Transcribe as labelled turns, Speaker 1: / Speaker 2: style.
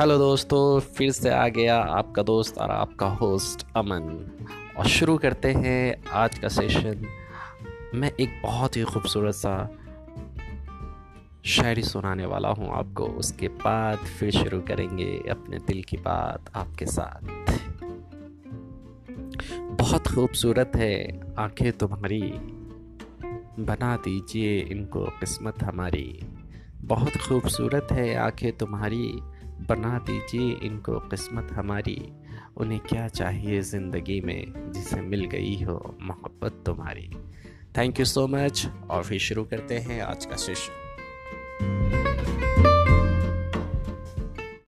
Speaker 1: Hello दोस्तों, फिर से आ गया आपका दोस्त और आपका होस्ट अमन। और शुरू करते हैं आज का सेशन मैं एक बहुत ही खूबसूरत सा शायरी सुनाने वाला हूँ आपको। उसके बाद फिर शुरू करेंगे अपने दिल की बात आपके साथ। बहुत खूबसूरत है आँखें तुम्हारी। बना दीजिए इनको किस्मत हमारी। बहुत खूबसूरत है आँखें तुम्हारी। बना दीजिए इनको किस्मत हमारी। उन्हें क्या चाहिए ज़िंदगी में जिसे मिल गई हो मोहब्बत तुम्हारी। थैंक यू सो मच और फिर शुरू करते हैं आज का सेशन